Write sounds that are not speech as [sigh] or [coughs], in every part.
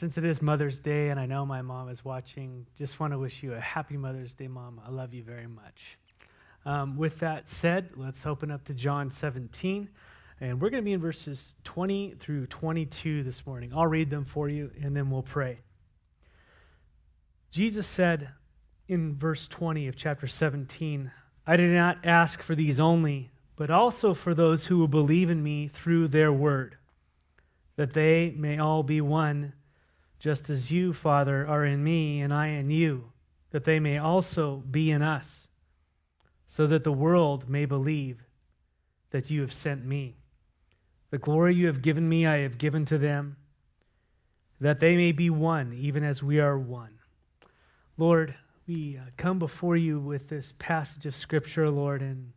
since it is Mother's Day and I know my mom is watching, just want to wish you a happy Mother's Day, Mom. I love you very much. Um, with that said, let's open up to John 17. And we're going to be in verses 20 through 22 this morning. I'll read them for you and then we'll pray. Jesus said in verse 20 of chapter 17, I did not ask for these only, but also for those who will believe in me through their word, that they may all be one just as you, Father, are in me and I in you, that they may also be in us, so that the world may believe that you have sent me. The glory you have given me, I have given to them, that they may be one, even as we are one. Lord, we uh, come before you with this passage of Scripture, Lord, and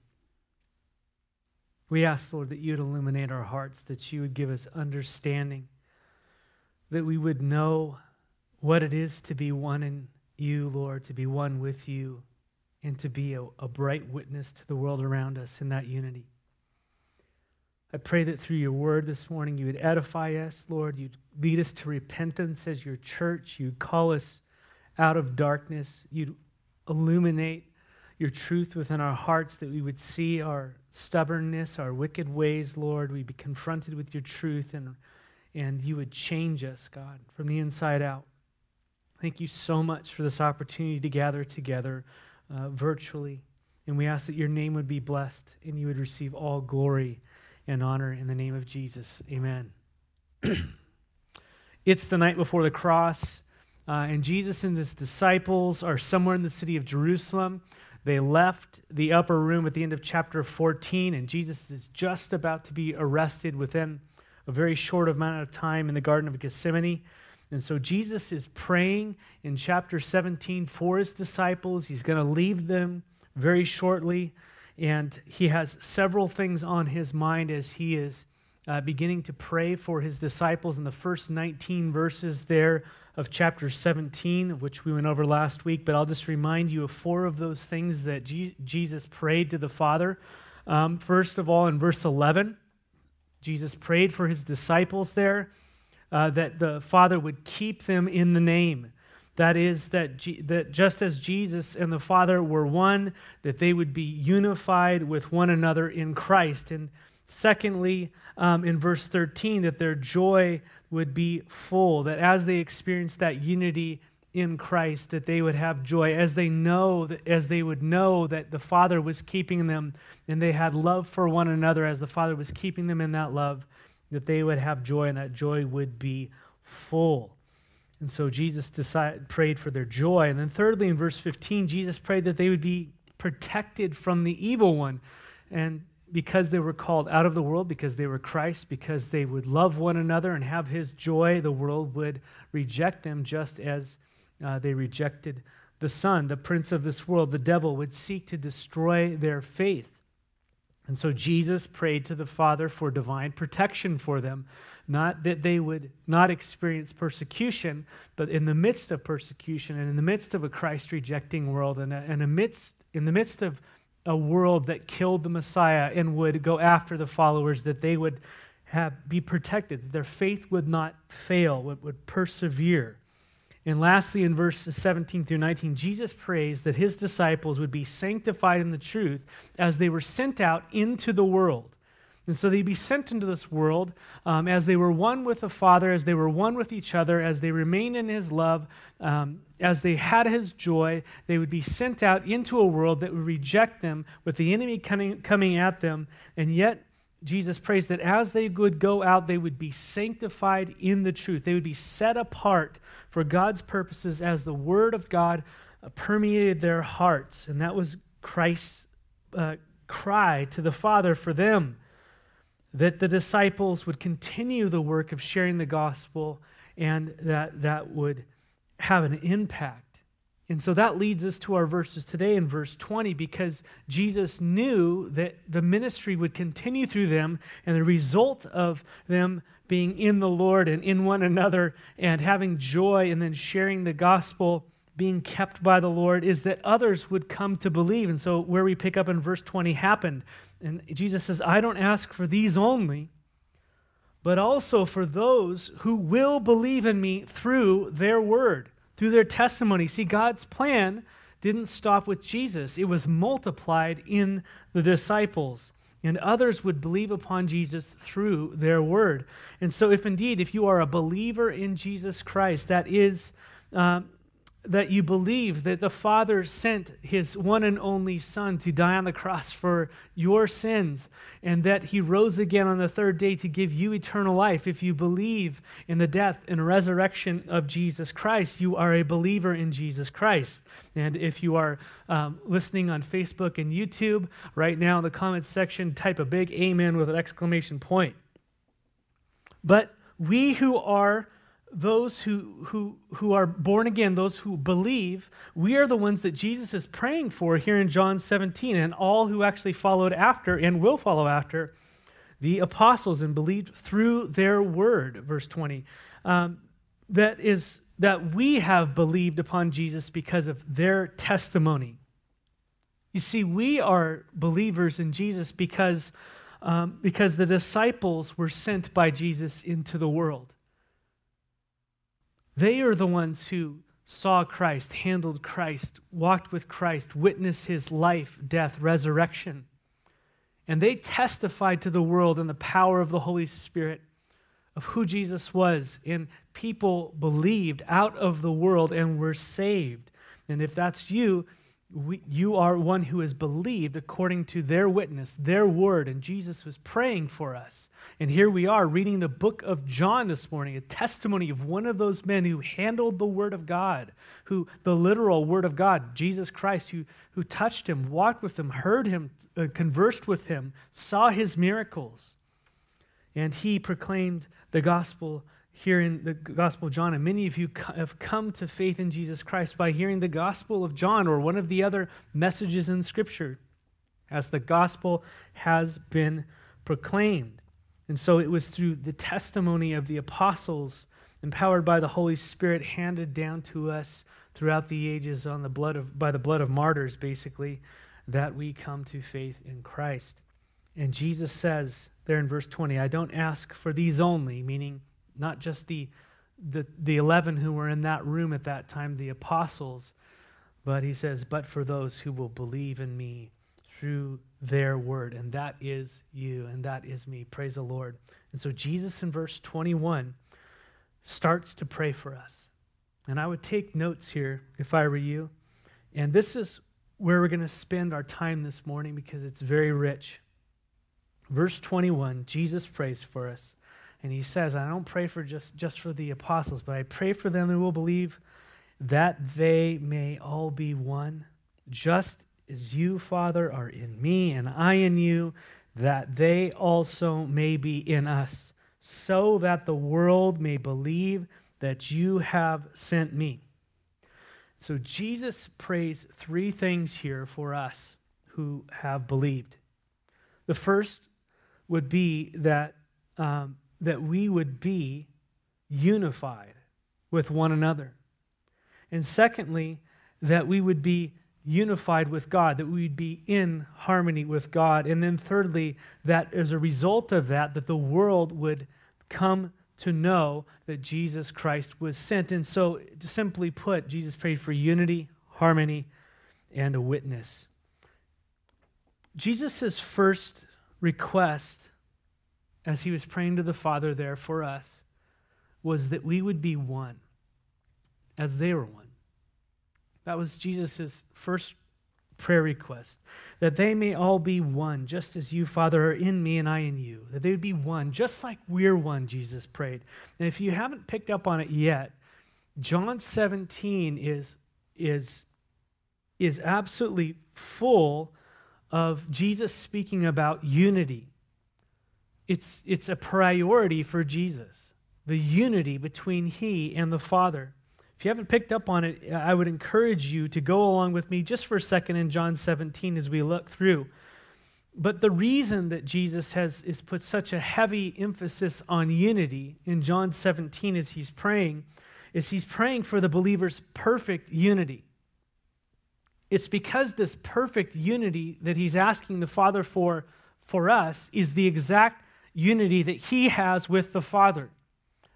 we ask, Lord, that you'd illuminate our hearts, that you would give us understanding that we would know what it is to be one in you, Lord, to be one with you, and to be a, a bright witness to the world around us in that unity. I pray that through your word this morning, you would edify us, Lord. You'd lead us to repentance as your church. You'd call us out of darkness. You'd illuminate your truth within our hearts that we would see our stubbornness, our wicked ways, Lord. We'd be confronted with your truth and and you would change us, God, from the inside out. Thank you so much for this opportunity to gather together uh, virtually. And we ask that your name would be blessed and you would receive all glory and honor in the name of Jesus. Amen. [clears throat] it's the night before the cross, uh, and Jesus and his disciples are somewhere in the city of Jerusalem. They left the upper room at the end of chapter 14, and Jesus is just about to be arrested within a very short amount of time in the Garden of Gethsemane. And so Jesus is praying in chapter 17 for his disciples. He's going to leave them very shortly. And he has several things on his mind as he is uh, beginning to pray for his disciples in the first 19 verses there of chapter 17, which we went over last week. But I'll just remind you of four of those things that G- Jesus prayed to the Father. Um, first of all, in verse 11, Jesus prayed for his disciples there uh, that the Father would keep them in the name. That is, that, G- that just as Jesus and the Father were one, that they would be unified with one another in Christ. And secondly, um, in verse 13, that their joy would be full, that as they experienced that unity in Christ, that they would have joy, as they know that, as they would know that the Father was keeping them and they had love for one another as the Father was keeping them in that love, that they would have joy and that joy would be full. And so Jesus decided, prayed for their joy. And then, thirdly, in verse 15, Jesus prayed that they would be protected from the evil one. And because they were called out of the world, because they were Christ, because they would love one another and have his joy, the world would reject them just as uh, they rejected the Son, the prince of this world. The devil would seek to destroy their faith. And so Jesus prayed to the Father for divine protection for them, not that they would not experience persecution, but in the midst of persecution and in the midst of a Christ rejecting world and, and amidst, in the midst of a world that killed the Messiah and would go after the followers, that they would have, be protected, that their faith would not fail, would, would persevere. And lastly, in verses 17 through 19, Jesus prays that his disciples would be sanctified in the truth as they were sent out into the world. And so they'd be sent into this world um, as they were one with the Father, as they were one with each other, as they remained in His love, um, as they had His joy. They would be sent out into a world that would reject them with the enemy coming, coming at them. And yet, Jesus prays that as they would go out, they would be sanctified in the truth. They would be set apart for God's purposes as the Word of God permeated their hearts. And that was Christ's uh, cry to the Father for them that the disciples would continue the work of sharing the gospel and that that would have an impact and so that leads us to our verses today in verse 20 because Jesus knew that the ministry would continue through them and the result of them being in the Lord and in one another and having joy and then sharing the gospel being kept by the Lord is that others would come to believe. And so where we pick up in verse 20 happened. And Jesus says, I don't ask for these only, but also for those who will believe in me through their word, through their testimony. See, God's plan didn't stop with Jesus, it was multiplied in the disciples. And others would believe upon Jesus through their word. And so, if indeed, if you are a believer in Jesus Christ, that is um, that you believe that the Father sent his one and only Son to die on the cross for your sins, and that he rose again on the third day to give you eternal life. If you believe in the death and resurrection of Jesus Christ, you are a believer in Jesus Christ. And if you are um, listening on Facebook and YouTube, right now in the comments section, type a big amen with an exclamation point. But we who are those who, who, who are born again, those who believe, we are the ones that Jesus is praying for here in John 17, and all who actually followed after and will follow after the apostles and believed through their word, verse 20. Um, that is that we have believed upon Jesus because of their testimony. You see, we are believers in Jesus because, um, because the disciples were sent by Jesus into the world. They are the ones who saw Christ, handled Christ, walked with Christ, witnessed his life, death, resurrection. And they testified to the world in the power of the Holy Spirit of who Jesus was. And people believed out of the world and were saved. And if that's you, we, you are one who has believed according to their witness, their word, and Jesus was praying for us. And here we are reading the book of John this morning, a testimony of one of those men who handled the word of God, who the literal word of God, Jesus Christ, who, who touched him, walked with him, heard him, uh, conversed with him, saw his miracles. And he proclaimed the gospel here in the Gospel of John, and many of you have come to faith in Jesus Christ by hearing the Gospel of John or one of the other messages in Scripture as the gospel has been proclaimed. And so it was through the testimony of the apostles, empowered by the Holy Spirit, handed down to us throughout the ages on the blood of, by the blood of martyrs, basically, that we come to faith in Christ. And Jesus says there in verse 20, I don't ask for these only, meaning not just the, the, the 11 who were in that room at that time, the apostles, but he says, but for those who will believe in me through their word. And that is you, and that is me. Praise the Lord. And so Jesus in verse 21 starts to pray for us. And I would take notes here if I were you. And this is where we're going to spend our time this morning because it's very rich. Verse 21, Jesus prays for us. And he says, I don't pray for just, just for the apostles, but I pray for them who will believe that they may all be one, just as you, Father, are in me and I in you, that they also may be in us, so that the world may believe that you have sent me. So Jesus prays three things here for us who have believed. The first would be that um, that we would be unified with one another. And secondly, that we would be unified with God, that we would be in harmony with God. And then thirdly, that as a result of that, that the world would come to know that Jesus Christ was sent. And so, simply put, Jesus prayed for unity, harmony, and a witness. Jesus' first request as he was praying to the Father there for us was that we would be one as they were one. That was Jesus' first prayer request that they may all be one, just as you, Father, are in me and I in you. That they would be one, just like we're one, Jesus prayed. And if you haven't picked up on it yet, John 17 is, is, is absolutely full of Jesus speaking about unity it's, it's a priority for Jesus, the unity between He and the Father. If you haven't picked up on it, I would encourage you to go along with me just for a second in John 17 as we look through. But the reason that Jesus has is put such a heavy emphasis on unity in John 17 as he's praying is he's praying for the believer's perfect unity. It's because this perfect unity that he's asking the Father for for us is the exact unity that he has with the Father.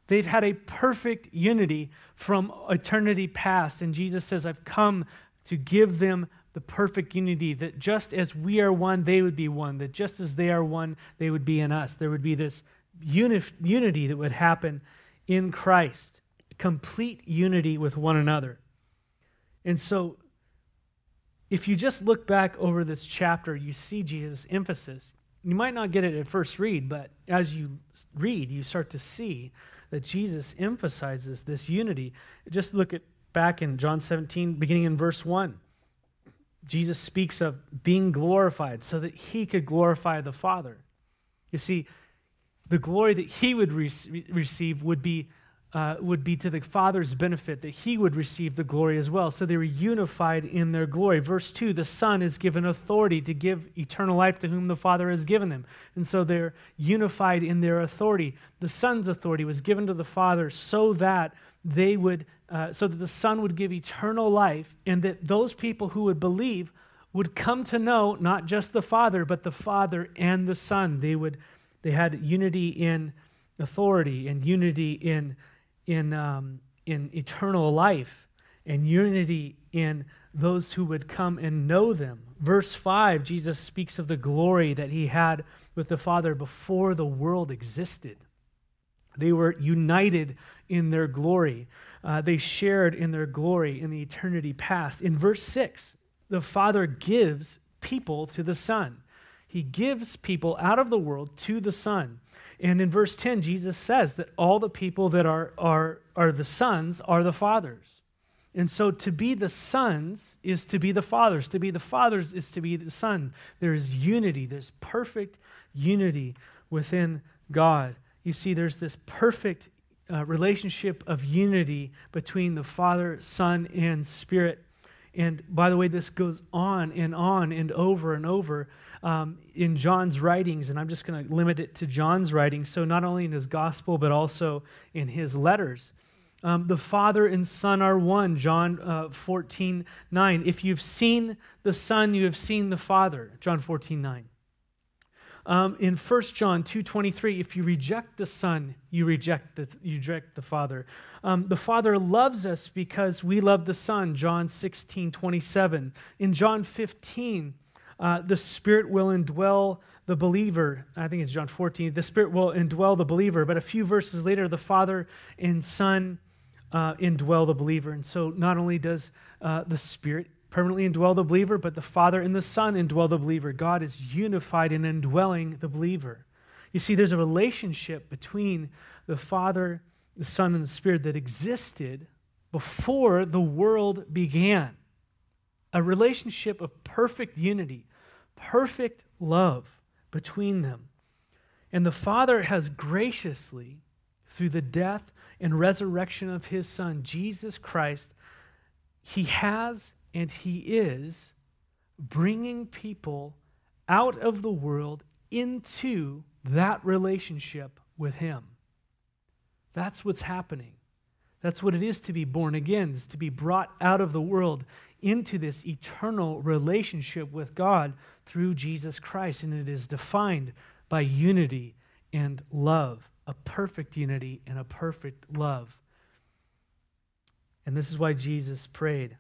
They've had a perfect unity from eternity past. And Jesus says, I've come to give them the perfect unity that just as we are one, they would be one, that just as they are one, they would be in us. There would be this uni- unity that would happen in Christ, complete unity with one another. And so, if you just look back over this chapter, you see Jesus' emphasis. You might not get it at first read, but as you read, you start to see that Jesus emphasizes this unity. Just look at back in John 17, beginning in verse 1. Jesus speaks of being glorified so that he could glorify the Father. You see, the glory that he would re- receive would be, uh, would be to the Father's benefit, that he would receive the glory as well. So they were unified in their glory. Verse 2 the Son is given authority to give eternal life to whom the Father has given them. And so they're unified in their authority. The Son's authority was given to the Father so that they would uh, so that the Son would give eternal life, and that those people who would believe would come to know not just the Father, but the Father and the Son. They would, they had unity in authority and unity in in um, in eternal life and unity in those who would come and know them. Verse 5, Jesus speaks of the glory that he had with the Father before the world existed. They were united in their glory. Uh, they shared in their glory in the eternity past. In verse 6, the Father gives people to the Son. He gives people out of the world to the Son. And in verse 10, Jesus says that all the people that are, are, are the sons are the fathers. And so to be the sons is to be the fathers. To be the fathers is to be the son. There is unity, there's perfect unity within God. You see, there's this perfect uh, relationship of unity between the Father, Son, and Spirit. And by the way, this goes on and on and over and over um, in John's writings, and I'm just going to limit it to John's writings. So, not only in his gospel, but also in his letters. Um, the Father and Son are one, John uh, 14, 9. If you've seen the Son, you have seen the Father, John 14, 9. Um, in 1 John 2.23, if you reject the Son, you reject the, you reject the Father. Um, the Father loves us because we love the Son, John 16.27. In John 15, uh, the Spirit will indwell the believer. I think it's John 14. The Spirit will indwell the believer. But a few verses later, the Father and Son uh, indwell the believer. And so not only does uh, the Spirit permanently indwell the believer, but the Father and the Son indwell the believer. God is unified in indwelling the believer. You see, there's a relationship between the Father, the Son, and the Spirit that existed before the world began. A relationship of perfect unity, perfect love between them. And the Father has graciously, through the death and resurrection of his Son, Jesus Christ, he has and He is bringing people out of the world into that relationship with Him. That's what's happening. That's what it is to be born again, is to be brought out of the world into this eternal relationship with God through Jesus Christ. And it is defined by unity and love, a perfect unity and a perfect love. And this is why Jesus prayed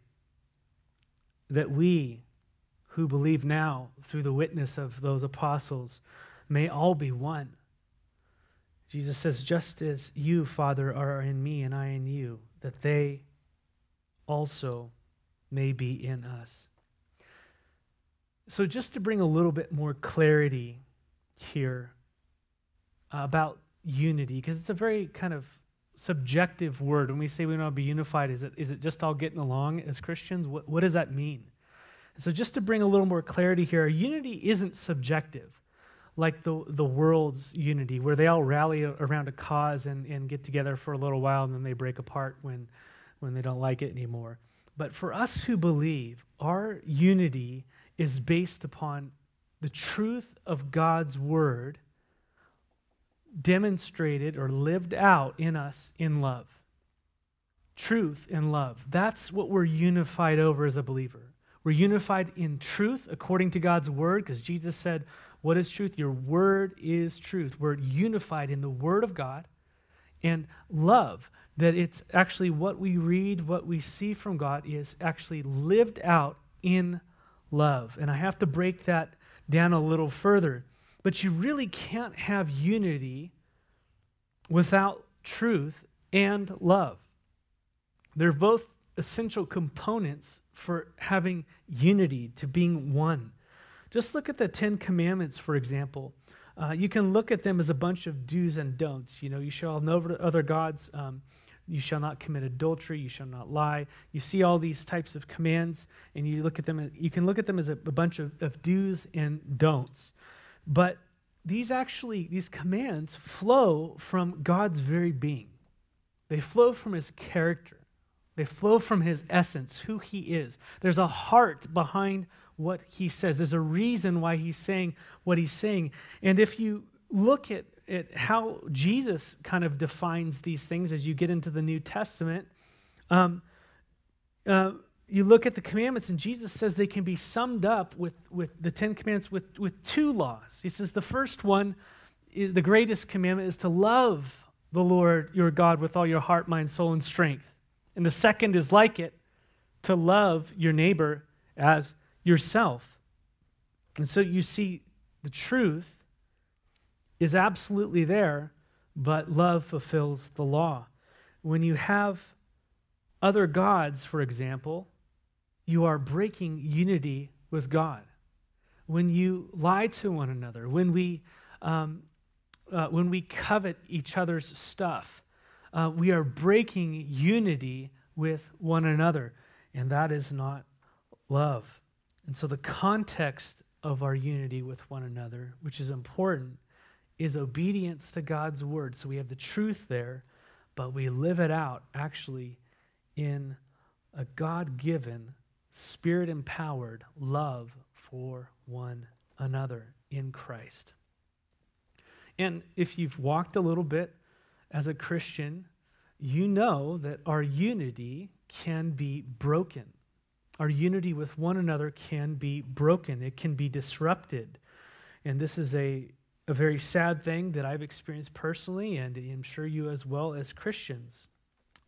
that we who believe now through the witness of those apostles may all be one. Jesus says, just as you, Father, are in me and I in you, that they also may be in us. So, just to bring a little bit more clarity here about unity, because it's a very kind of subjective word. When we say we want to be unified, is it, is it just all getting along as Christians? What, what does that mean? so, just to bring a little more clarity here, unity isn't subjective like the, the world's unity, where they all rally around a cause and, and get together for a little while and then they break apart when, when they don't like it anymore. But for us who believe, our unity is based upon the truth of God's word demonstrated or lived out in us in love. Truth and love. That's what we're unified over as a believer. We're unified in truth according to God's word because Jesus said, What is truth? Your word is truth. We're unified in the word of God and love. That it's actually what we read, what we see from God is actually lived out in love. And I have to break that down a little further. But you really can't have unity without truth and love. They're both essential components for having unity, to being one. Just look at the Ten Commandments, for example. Uh, you can look at them as a bunch of do's and don'ts. You know, you shall have no other gods. Um, you shall not commit adultery. You shall not lie. You see all these types of commands, and you look at them. You can look at them as a, a bunch of, of do's and don'ts. But these actually, these commands flow from God's very being. They flow from his character. They flow from his essence, who he is. There's a heart behind what he says. There's a reason why he's saying what he's saying. And if you look at, at how Jesus kind of defines these things as you get into the New Testament, um, uh, you look at the commandments, and Jesus says they can be summed up with, with the Ten Commandments with, with two laws. He says the first one, is, the greatest commandment, is to love the Lord your God with all your heart, mind, soul, and strength. And the second is like it, to love your neighbor as yourself. And so you see, the truth is absolutely there, but love fulfills the law. When you have other gods, for example, you are breaking unity with God. When you lie to one another, when we, um, uh, when we covet each other's stuff, uh, we are breaking unity with one another, and that is not love. And so, the context of our unity with one another, which is important, is obedience to God's word. So, we have the truth there, but we live it out actually in a God given spirit empowered love for one another in Christ. And if you've walked a little bit as a Christian, you know that our unity can be broken. Our unity with one another can be broken, it can be disrupted. And this is a, a very sad thing that I've experienced personally, and I'm sure you as well as Christians.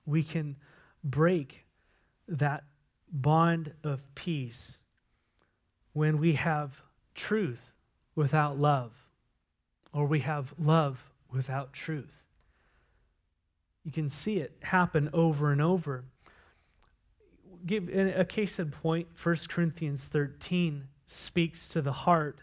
We can break that bond of peace when we have truth without love, or we have love without truth. You can see it happen over and over. Give a case in point 1 Corinthians 13 speaks to the heart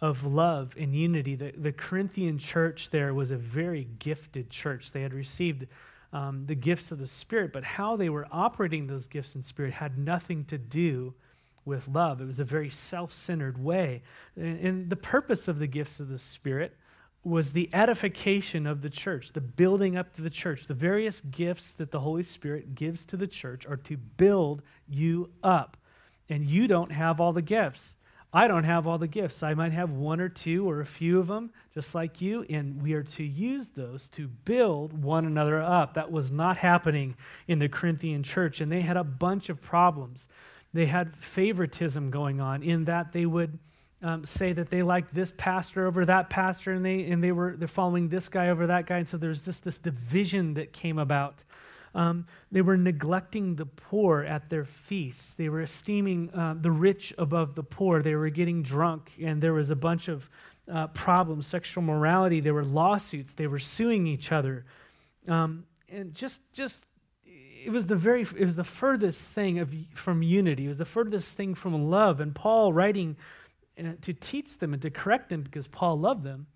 of love and unity. The, the Corinthian church there was a very gifted church. They had received um, the gifts of the Spirit, but how they were operating those gifts in Spirit had nothing to do with love. It was a very self centered way. And, and the purpose of the gifts of the Spirit was the edification of the church, the building up to the church. The various gifts that the Holy Spirit gives to the church are to build you up. And you don't have all the gifts. I don't have all the gifts. I might have one or two or a few of them, just like you, and we are to use those to build one another up. That was not happening in the Corinthian church, and they had a bunch of problems. They had favoritism going on in that they would um, say that they like this pastor over that pastor, and they and they were they're following this guy over that guy, and so there's just this division that came about. Um, they were neglecting the poor at their feasts. They were esteeming uh, the rich above the poor. They were getting drunk, and there was a bunch of uh, problems sexual morality. There were lawsuits. They were suing each other. Um, and just, just, it was the very, it was the furthest thing of, from unity. It was the furthest thing from love. And Paul writing uh, to teach them and to correct them because Paul loved them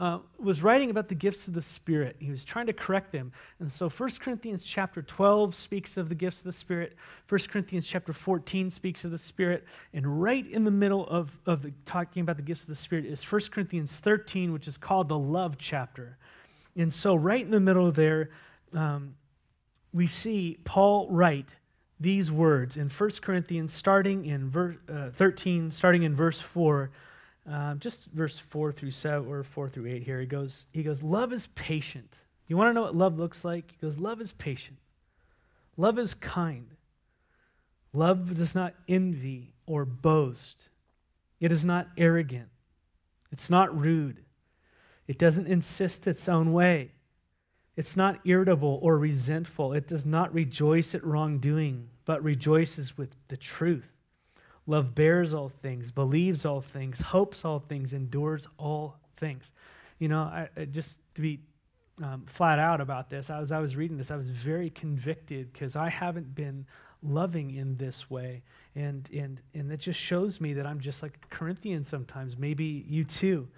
uh, was writing about the gifts of the Spirit. He was trying to correct them. And so 1 Corinthians chapter 12 speaks of the gifts of the Spirit. 1 Corinthians chapter 14 speaks of the Spirit. And right in the middle of, of the, talking about the gifts of the Spirit is 1 Corinthians 13, which is called the love chapter. And so right in the middle there, um, we see Paul write these words in 1 Corinthians, starting in verse uh, 13, starting in verse 4 um, just verse 4 through 7 or 4 through 8 here. He goes, he goes, Love is patient. You want to know what love looks like? He goes, Love is patient. Love is kind. Love does not envy or boast. It is not arrogant. It's not rude. It doesn't insist its own way. It's not irritable or resentful. It does not rejoice at wrongdoing, but rejoices with the truth. Love bears all things, believes all things, hopes all things, endures all things. You know, I, I just to be um, flat out about this, as I was reading this, I was very convicted because I haven't been loving in this way. And, and, and it just shows me that I'm just like Corinthians sometimes, maybe you too.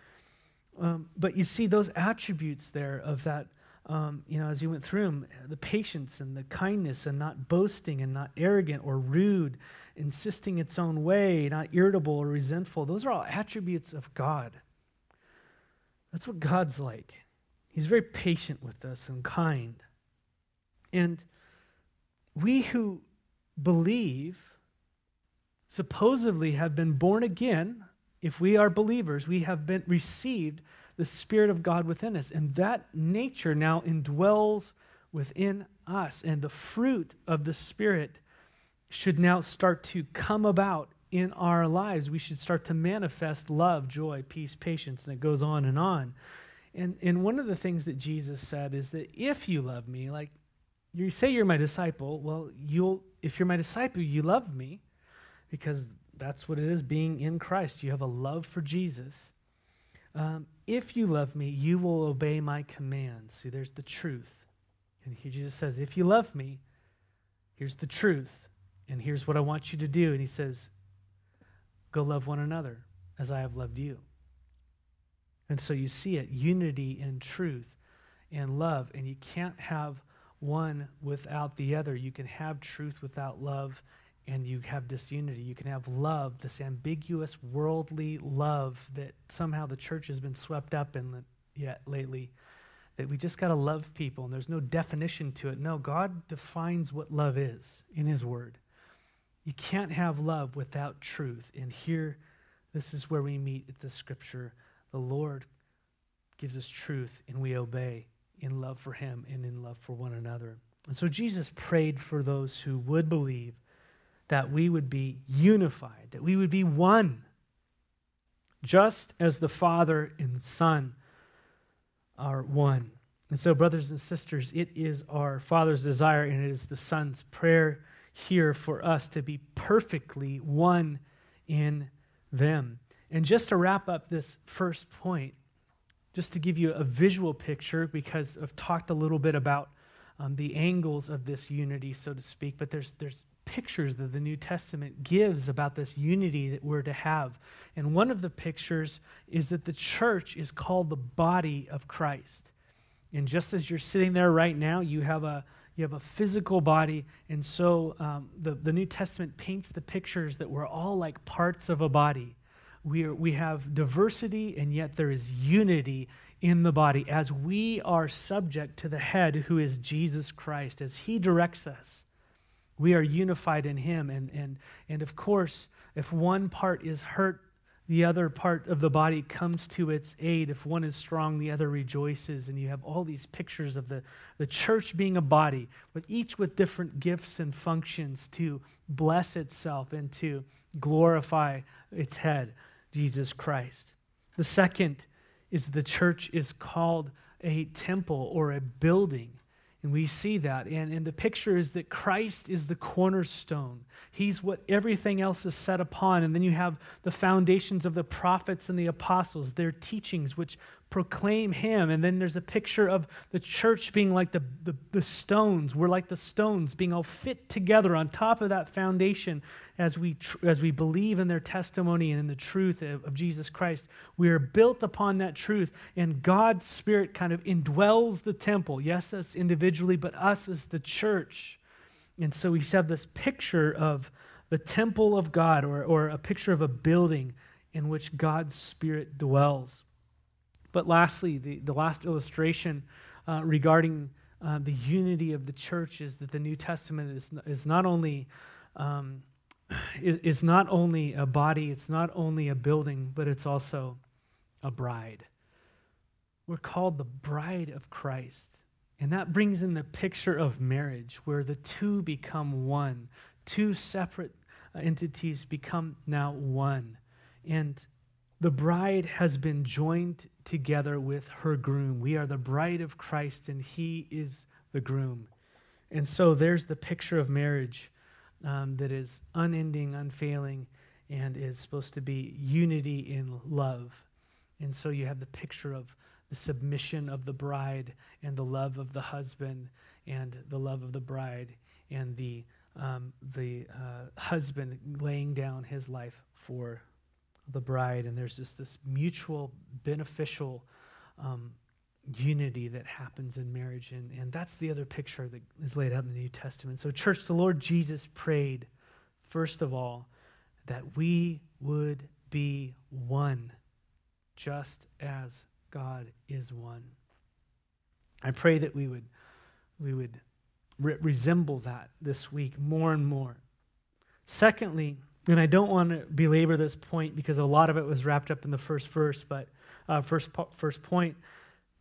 Um, but you see those attributes there of that, um, you know, as you went through them, the patience and the kindness and not boasting and not arrogant or rude, insisting its own way, not irritable or resentful. Those are all attributes of God. That's what God's like. He's very patient with us and kind. And we who believe supposedly have been born again, if we are believers, we have been received the Spirit of God within us. And that nature now indwells within us. And the fruit of the Spirit should now start to come about in our lives. We should start to manifest love, joy, peace, patience, and it goes on and on. And, and one of the things that Jesus said is that if you love me, like you say you're my disciple, well, you'll if you're my disciple, you love me because that's what it is being in Christ. You have a love for Jesus. Um, if you love me, you will obey my commands. See, there's the truth. And here Jesus says, if you love me, here's the truth. And here's what I want you to do. And he says, go love one another as I have loved you. And so you see it unity and truth and love. And you can't have one without the other. You can have truth without love, and you have disunity. You can have love, this ambiguous, worldly love that somehow the church has been swept up in yet lately. That we just got to love people, and there's no definition to it. No, God defines what love is in His Word. You can't have love without truth. And here, this is where we meet the Scripture the Lord gives us truth and we obey in love for Him and in love for one another. And so Jesus prayed for those who would believe that we would be unified, that we would be one, just as the Father and Son are one. And so, brothers and sisters, it is our Father's desire and it is the Son's prayer here for us to be perfectly one in them. And just to wrap up this first point, just to give you a visual picture, because I've talked a little bit about um, the angles of this unity, so to speak, but there's, there's pictures that the New Testament gives about this unity that we're to have. And one of the pictures is that the church is called the body of Christ. And just as you're sitting there right now, you have a you have a physical body, and so um, the, the New Testament paints the pictures that we're all like parts of a body we, are, we have diversity and yet there is unity in the body as we are subject to the head who is Jesus Christ. As he directs us, we are unified in him. And, and, and of course, if one part is hurt, the other part of the body comes to its aid. If one is strong, the other rejoices. And you have all these pictures of the, the church being a body, with each with different gifts and functions to bless itself and to glorify its head. Jesus Christ. The second is the church is called a temple or a building. And we see that. And, and the picture is that Christ is the cornerstone. He's what everything else is set upon. And then you have the foundations of the prophets and the apostles, their teachings, which proclaim him. And then there's a picture of the church being like the, the, the, stones. We're like the stones being all fit together on top of that foundation as we, tr- as we believe in their testimony and in the truth of, of Jesus Christ. We are built upon that truth, and God's Spirit kind of indwells the temple. Yes, us individually, but us as the church. And so we have this picture of the temple of God or, or a picture of a building in which God's Spirit dwells. But lastly, the, the last illustration uh, regarding uh, the unity of the church is that the New Testament is, is not only um, is not only a body, it's not only a building, but it's also a bride. We're called the bride of Christ. And that brings in the picture of marriage, where the two become one. Two separate entities become now one. And the bride has been joined together with her groom. We are the bride of Christ, and he is the groom. And so there's the picture of marriage um, that is unending, unfailing, and is supposed to be unity in love. And so you have the picture of the submission of the bride and the love of the husband and the love of the bride and the, um, the uh, husband laying down his life for the bride. And there's just this mutual beneficial um, unity that happens in marriage. And, and that's the other picture that is laid out in the New Testament. So, church, the Lord Jesus prayed, first of all, that we would be one, just as God is one. I pray that we would, we would re- resemble that this week more and more. Secondly, and I don't want to belabor this point because a lot of it was wrapped up in the first verse, but uh, first, first point,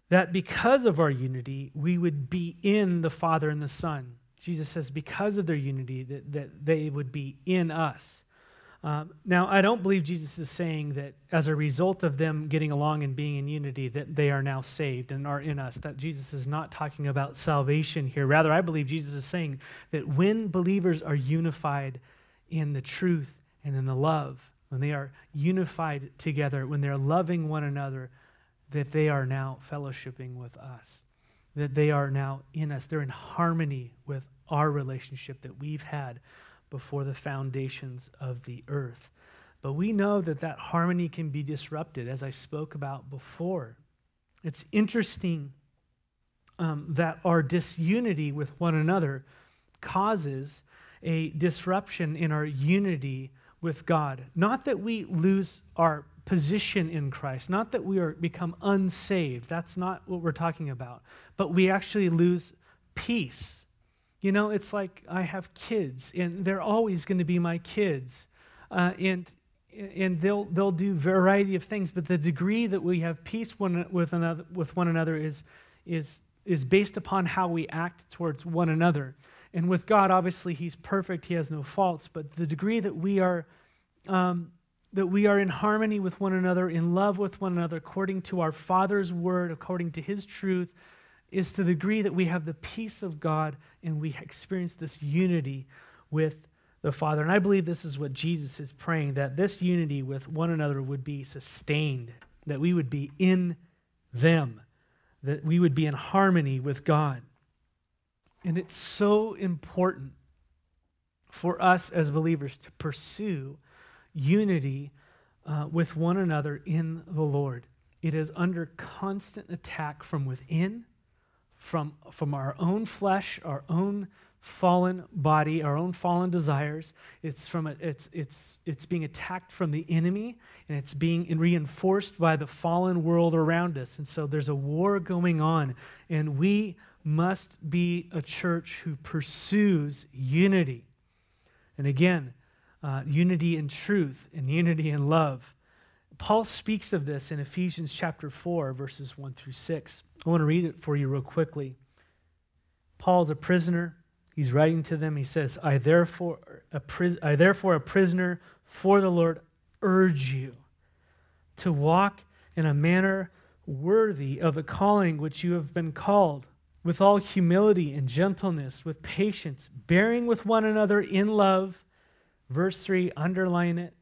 that because of our unity, we would be in the Father and the Son. Jesus says, because of their unity, that, that they would be in us. Um, now, I don't believe Jesus is saying that as a result of them getting along and being in unity, that they are now saved and are in us. That Jesus is not talking about salvation here. Rather, I believe Jesus is saying that when believers are unified in the truth and in the love, when they are unified together, when they're loving one another, that they are now fellowshipping with us, that they are now in us. They're in harmony with our relationship that we've had before the foundations of the earth. But we know that that harmony can be disrupted, as I spoke about before. It's interesting um, that our disunity with one another causes a disruption in our unity with God. Not that we lose our position in Christ. Not that we are become unsaved. That's not what we're talking about. But we actually lose peace. You know, it's like I have kids, and they're always going to be my kids, uh, and and they'll they'll do variety of things. But the degree that we have peace one, with another with one another is is is based upon how we act towards one another. And with God, obviously, He's perfect; He has no faults. But the degree that we are um, that we are in harmony with one another, in love with one another, according to our Father's word, according to his truth, is to the degree that we have the peace of God and we experience this unity with the Father. And I believe this is what Jesus is praying that this unity with one another would be sustained, that we would be in them, that we would be in harmony with God. And it's so important for us as believers to pursue unity uh, with one another in the Lord. It is under constant attack from within, from, from our own flesh, our own fallen body, our own fallen desires. It's, from a, it's, it's, it's being attacked from the enemy, and it's being reinforced by the fallen world around us. And so there's a war going on, and we must be a church who pursues unity. And again, uh, unity in truth and unity in love. Paul speaks of this in Ephesians chapter 4, verses 1 through 6. I want to read it for you real quickly. Paul's a prisoner. He's writing to them. He says, I therefore, a pris- I therefore, a prisoner for the Lord, urge you to walk in a manner worthy of the calling which you have been called, with all humility and gentleness, with patience, bearing with one another in love Verse 3, underline it.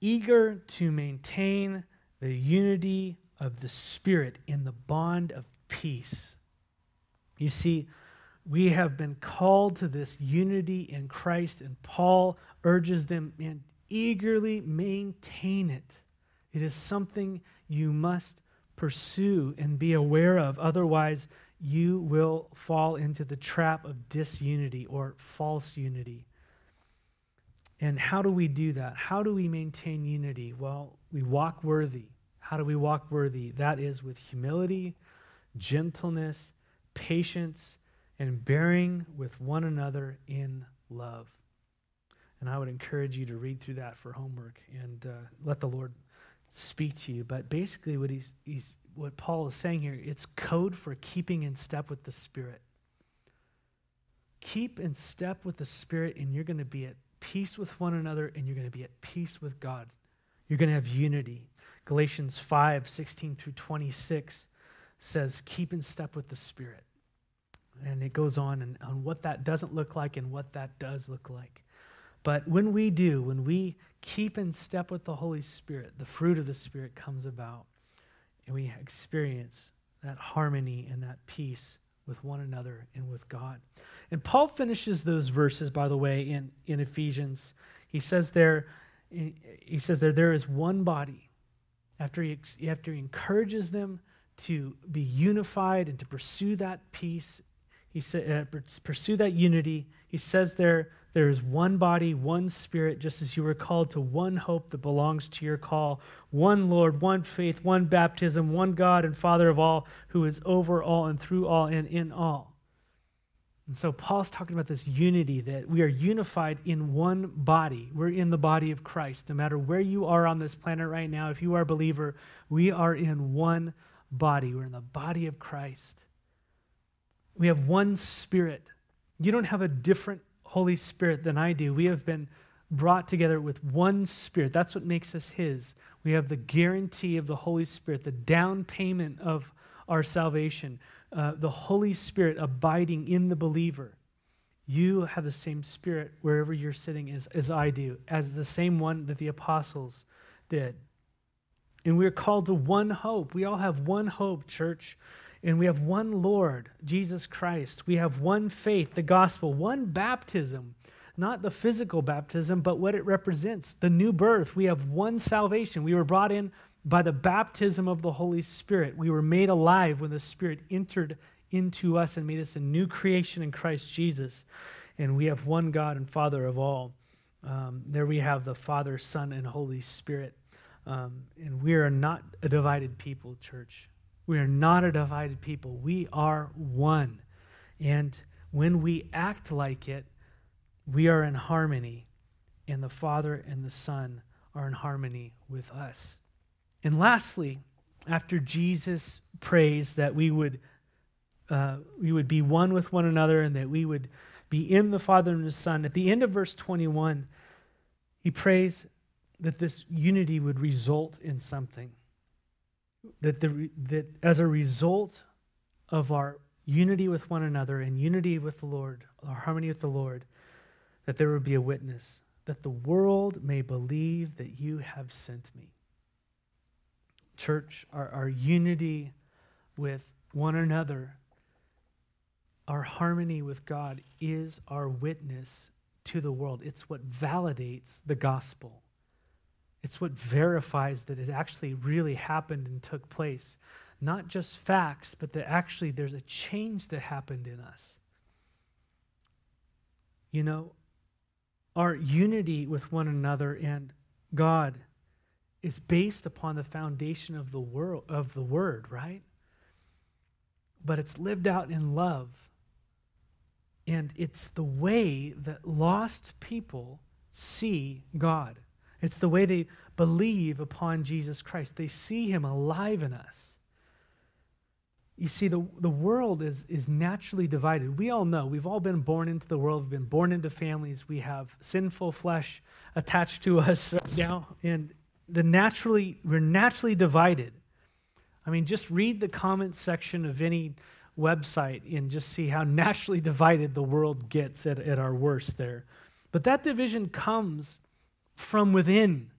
Eager to maintain the unity of the Spirit in the bond of peace. You see, we have been called to this unity in Christ, and Paul urges them, and eagerly maintain it. It is something you must pursue and be aware of. Otherwise, you will fall into the trap of disunity or false unity. And how do we do that? How do we maintain unity? Well, we walk worthy. How do we walk worthy? That is with humility, gentleness, patience, and bearing with one another in love. And I would encourage you to read through that for homework and uh, let the Lord speak to you. But basically, what he's, he's what Paul is saying here, it's code for keeping in step with the Spirit. Keep in step with the Spirit, and you're going to be at peace with one another and you're going to be at peace with God. You're going to have unity. Galatians 5 16 through 26 says, Keep in step with the Spirit. And it goes on and on what that doesn't look like and what that does look like. But when we do, when we keep in step with the Holy Spirit, the fruit of the Spirit comes about, and we experience that harmony and that peace with one another and with God. And Paul finishes those verses, by the way, in, in Ephesians. He says there, he says there, there is one body. After he, after he encourages them to be unified and to pursue that peace, he said, uh, pursue that unity. He says there, there is one body, one spirit, just as you were called to one hope that belongs to your call, one Lord, one faith, one baptism, one God and Father of all, who is over all and through all and in all. And so Paul's talking about this unity that we are unified in one body. We're in the body of Christ. No matter where you are on this planet right now, if you are a believer, we are in one body. We're in the body of Christ. We have one spirit. You don't have a different Holy Spirit than I do. We have been brought together with one Spirit. That's what makes us His. We have the guarantee of the Holy Spirit, the down payment of our salvation, uh, the Holy Spirit abiding in the believer. You have the same Spirit wherever you're sitting as, as I do, as the same one that the apostles did. And we're called to one hope. We all have one hope, church. And we have one Lord, Jesus Christ. We have one faith, the gospel, one baptism, not the physical baptism, but what it represents the new birth. We have one salvation. We were brought in by the baptism of the Holy Spirit. We were made alive when the Spirit entered into us and made us a new creation in Christ Jesus. And we have one God and Father of all. Um, there we have the Father, Son, and Holy Spirit. Um, and we are not a divided people, church. We are not a divided people. We are one. And when we act like it, we are in harmony, and the Father and the Son are in harmony with us. And lastly, after Jesus prays that we would, uh, we would be one with one another and that we would be in the Father and the Son, at the end of verse 21, he prays that this unity would result in something that, the, that as a result of our unity with one another and unity with the Lord, our harmony with the Lord, that there would be a witness, that the world may believe that you have sent me. Church, our, our unity with one another, our harmony with God is our witness to the world. It's what validates the gospel. It's what verifies that it actually really happened and took place. Not just facts, but that actually there's a change that happened in us. You know, our unity with one another and God is based upon the foundation of the world of the word, right? But it's lived out in love. And it's the way that lost people see God. It's the way they believe upon Jesus Christ. They see him alive in us. You see, the, the world is, is naturally divided. We all know, we've all been born into the world, we've been born into families, we have sinful flesh attached to [laughs] us now, and the naturally, we're naturally divided. I mean, just read the comment section of any website and just see how [laughs] naturally divided the world gets at, at our worst there. But that division comes from within,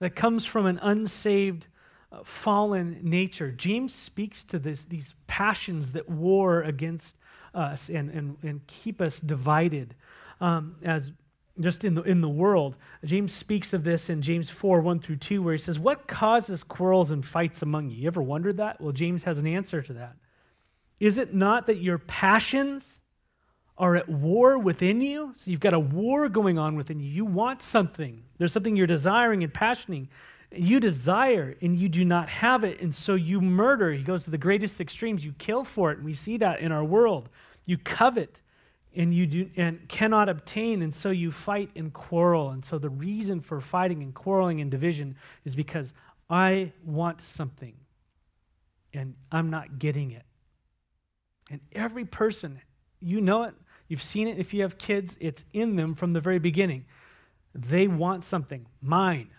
that comes from an unsaved, uh, fallen nature. James speaks to this, these passions that war against us and, and, and keep us divided um, as just in the, in the world. James speaks of this in James 4 1 through 2, where he says, What causes quarrels and fights among you? You ever wondered that? Well, James has an answer to that. Is it not that your passions are at war within you. So you've got a war going on within you. You want something. There's something you're desiring and passioning. You desire and you do not have it, and so you murder. He goes to the greatest extremes. You kill for it, and we see that in our world. You covet and you do and cannot obtain, and so you fight and quarrel. And so the reason for fighting and quarreling and division is because I want something and I'm not getting it. And every person, you know it, You've seen it if you have kids, it's in them from the very beginning. They want something, mine.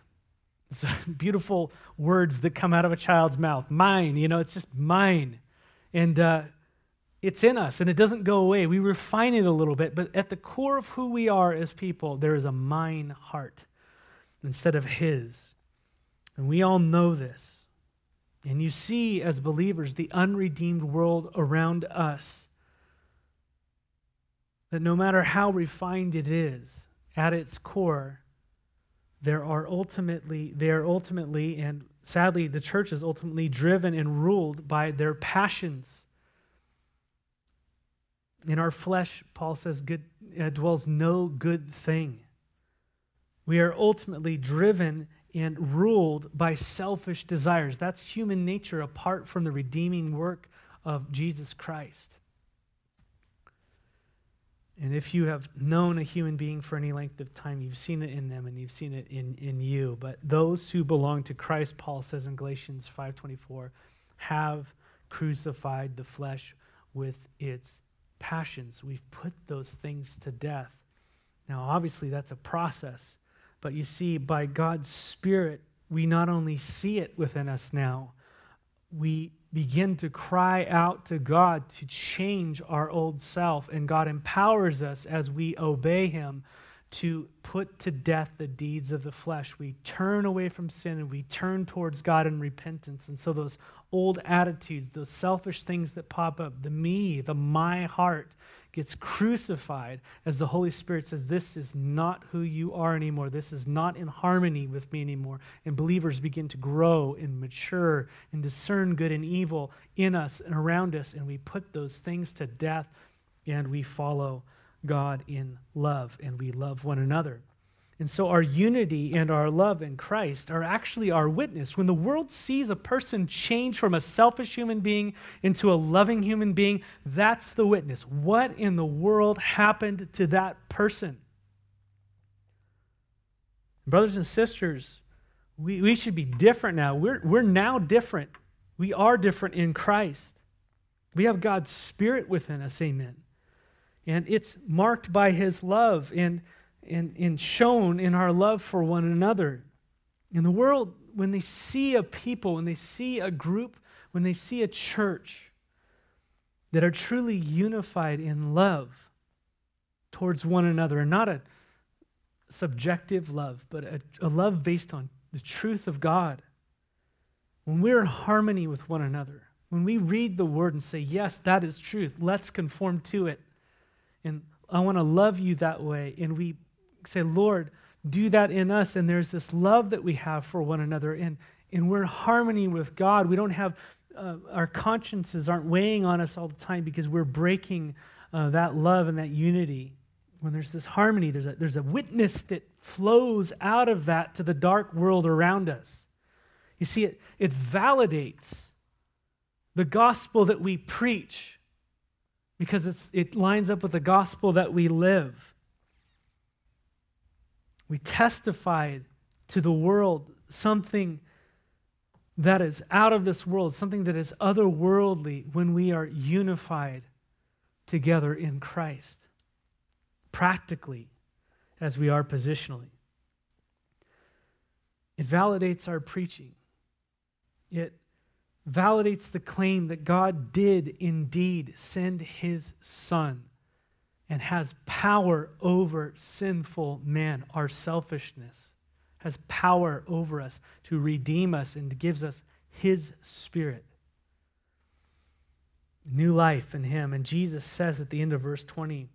It's [laughs] beautiful words that come out of a child's mouth. Mine, you know, it's just mine. And uh, it's in us and it doesn't go away. We refine it a little bit, but at the core of who we are as people, there is a mine heart instead of his. And we all know this. And you see, as believers, the unredeemed world around us, that no matter how refined it is, at its core, there are ultimately, they are ultimately, and sadly, the church is ultimately driven and ruled by their passions. In our flesh, Paul says, good, uh, dwells no good thing. We are ultimately driven and ruled by selfish desires. That's human nature apart from the redeeming work of Jesus Christ. And if you have known a human being for any length of time, you've seen it in them and you've seen it in, in you. But those who belong to Christ, Paul says in Galatians 5.24, have crucified the flesh with its passions. We've put those things to death. Now, obviously, that's a process. But you see, by God's Spirit, we not only see it within us now, we begin to cry out to God to change our old self. And God empowers us as we obey Him to put to death the deeds of the flesh. We turn away from sin and we turn towards God in repentance. And so those old attitudes, those selfish things that pop up, the me, the my heart, gets crucified as the Holy Spirit says, This is not who you are anymore. This is not in harmony with me anymore. And believers begin to grow and mature and discern good and evil in us and around us. And we put those things to death and we follow God in love and we love one another. And so our unity and our love in Christ are actually our witness. When the world sees a person change from a selfish human being into a loving human being, that's the witness. What in the world happened to that person? Brothers and sisters, we, we should be different now. We're, we're now different. We are different in Christ. We have God's Spirit within us, amen. And it's marked by His love. And and, and shown in our love for one another. In the world, when they see a people, when they see a group, when they see a church that are truly unified in love towards one another, and not a subjective love, but a, a love based on the truth of God, when we're in harmony with one another, when we read the word and say, Yes, that is truth, let's conform to it. And I want to love you that way. And we say, Lord, do that in us. And there's this love that we have for one another. And, and we're in harmony with God. We don't have, uh, our consciences aren't weighing on us all the time because we're breaking uh, that love and that unity. When there's this harmony, there's a, there's a witness that flows out of that to the dark world around us. You see, it, it validates the gospel that we preach because it's, it lines up with the gospel that we live. We testified to the world something that is out of this world, something that is otherworldly when we are unified together in Christ, practically as we are positionally. It validates our preaching. It validates the claim that God did indeed send his Son and has power over sinful man, our selfishness, has power over us to redeem us and gives us his spirit. New life in him. And Jesus says at the end of verse 20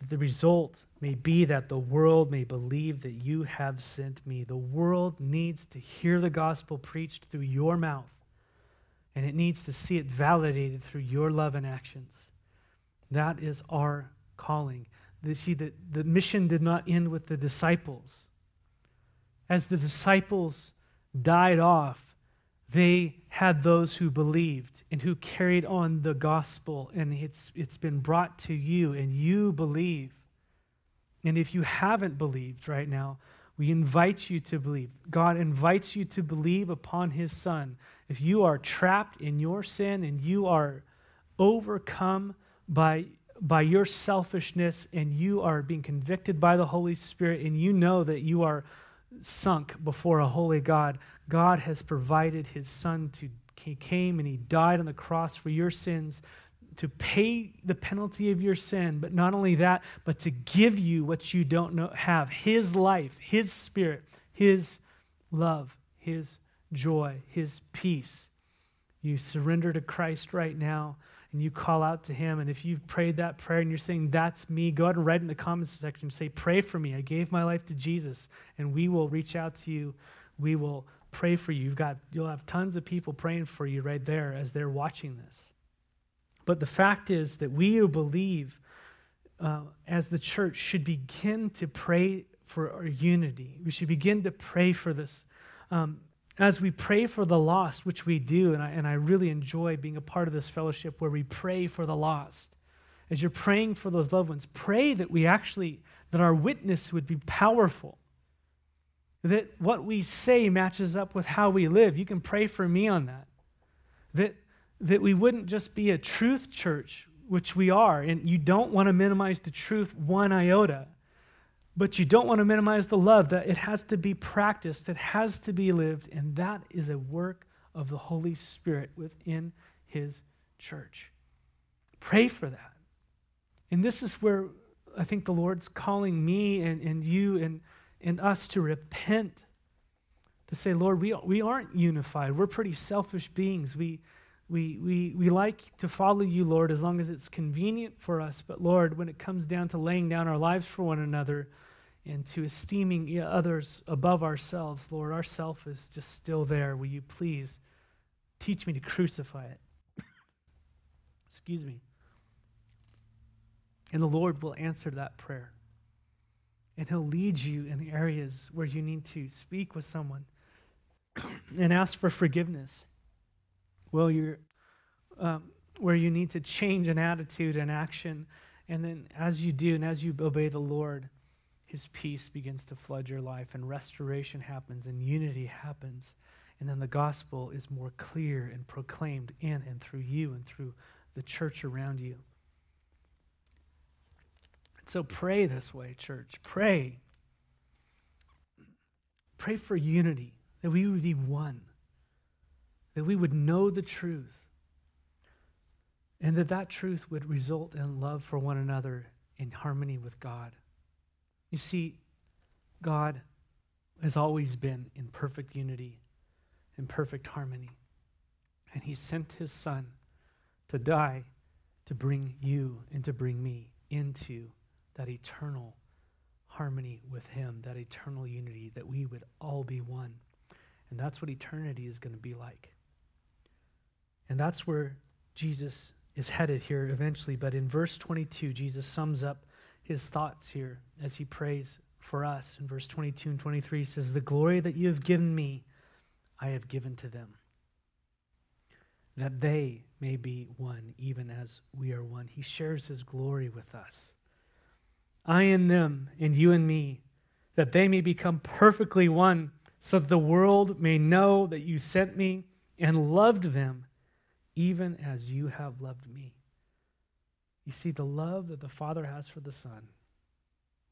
that the result may be that the world may believe that you have sent me. The world needs to hear the gospel preached through your mouth, and it needs to see it validated through your love and actions. That is our calling. You see, the, the mission did not end with the disciples. As the disciples died off, they had those who believed and who carried on the gospel, and it's, it's been brought to you, and you believe. And if you haven't believed right now, we invite you to believe. God invites you to believe upon his Son. If you are trapped in your sin and you are overcome by by your selfishness and you are being convicted by the Holy Spirit and you know that you are sunk before a holy God. God has provided his son to he came and he died on the cross for your sins to pay the penalty of your sin, but not only that, but to give you what you don't know, have his life, his spirit, his love, his joy, his peace. You surrender to Christ right now and you call out to him. And if you've prayed that prayer and you're saying, That's me, go ahead and write in the comments section. And say, Pray for me. I gave my life to Jesus. And we will reach out to you. We will pray for you. You've got, you'll have tons of people praying for you right there as they're watching this. But the fact is that we who believe uh, as the church should begin to pray for our unity. We should begin to pray for this. Um, as we pray for the lost, which we do, and I, and I really enjoy being a part of this fellowship where we pray for the lost. As you're praying for those loved ones, pray that we actually, that our witness would be powerful. That what we say matches up with how we live. You can pray for me on that. That, that we wouldn't just be a truth church, which we are, and you don't want to minimize the truth one iota but you don't want to minimize the love that it has to be practiced, it has to be lived, and that is a work of the Holy Spirit within His church. Pray for that. And this is where I think the Lord's calling me and, and you and, and us to repent. To say, Lord, we, we aren't unified. We're pretty selfish beings. We, we, we, we like to follow you, Lord, as long as it's convenient for us. But Lord, when it comes down to laying down our lives for one another, and to esteeming others above ourselves, Lord, our self is just still there. Will you please teach me to crucify it? [laughs] Excuse me. And the Lord will answer that prayer. And He'll lead you in areas where you need to speak with someone [coughs] and ask for forgiveness. Well, you're, um, where you need to change an attitude and action. And then as you do and as you obey the Lord, his peace begins to flood your life, and restoration happens, and unity happens. And then the gospel is more clear and proclaimed in and through you and through the church around you. So pray this way, church. Pray. Pray for unity, that we would be one, that we would know the truth, and that that truth would result in love for one another in harmony with God. You see, God has always been in perfect unity, in perfect harmony. And He sent His Son to die to bring you and to bring me into that eternal harmony with Him, that eternal unity, that we would all be one. And that's what eternity is going to be like. And that's where Jesus is headed here eventually. But in verse 22, Jesus sums up his thoughts here as he prays for us. In verse 22 and 23, he says, The glory that you have given me, I have given to them, that they may be one, even as we are one. He shares his glory with us. I and them, and you and me, that they may become perfectly one, so that the world may know that you sent me and loved them, even as you have loved me. You see, the love that the Father has for the Son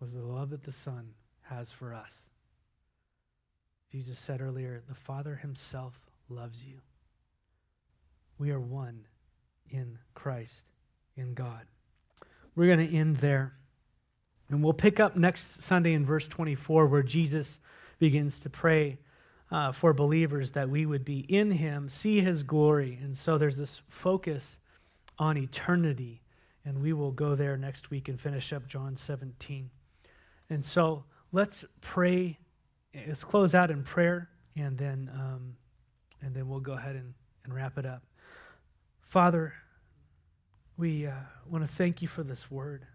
was the love that the Son has for us. Jesus said earlier, the Father Himself loves you. We are one in Christ, in God. We're going to end there. And we'll pick up next Sunday in verse 24, where Jesus begins to pray uh, for believers that we would be in Him, see His glory. And so there's this focus on eternity and we will go there next week and finish up John 17. And so let's pray. Let's close out in prayer, and then, um, and then we'll go ahead and, and wrap it up. Father, we uh, want to thank you for this word.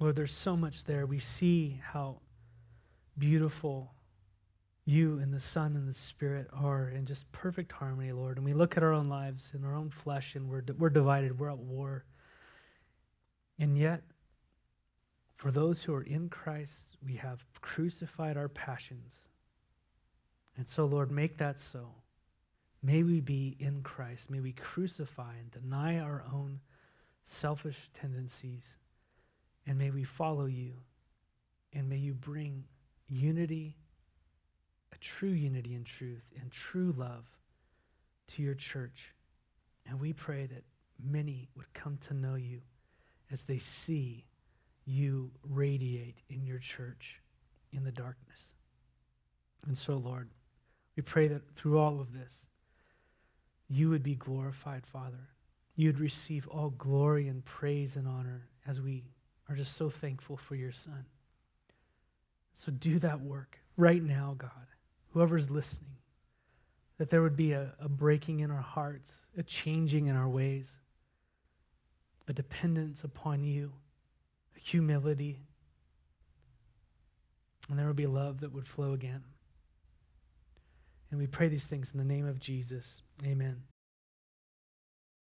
Lord, there's so much there. We see how beautiful you and the Son and the Spirit are in just perfect harmony, Lord. And we look at our own lives in our own flesh and we're, we're divided, we're at war. And yet, for those who are in Christ, we have crucified our passions. And so, Lord, make that so. May we be in Christ. May we crucify and deny our own selfish tendencies. And may we follow you And may you bring unity, a true unity in truth, and true love to your church. And we pray that many would come to know you as they see you radiate in your church in the darkness. And so, Lord, we pray that through all of this, you would be glorified, Father. You would receive all glory and praise and honor as we are just so thankful for your Son. So do that work right now, God. Whoever's listening, that there would be a, a breaking in our hearts, a changing in our ways, a dependence upon you, a humility, and there would be love that would flow again. And we pray these things in the name of Jesus. Amen.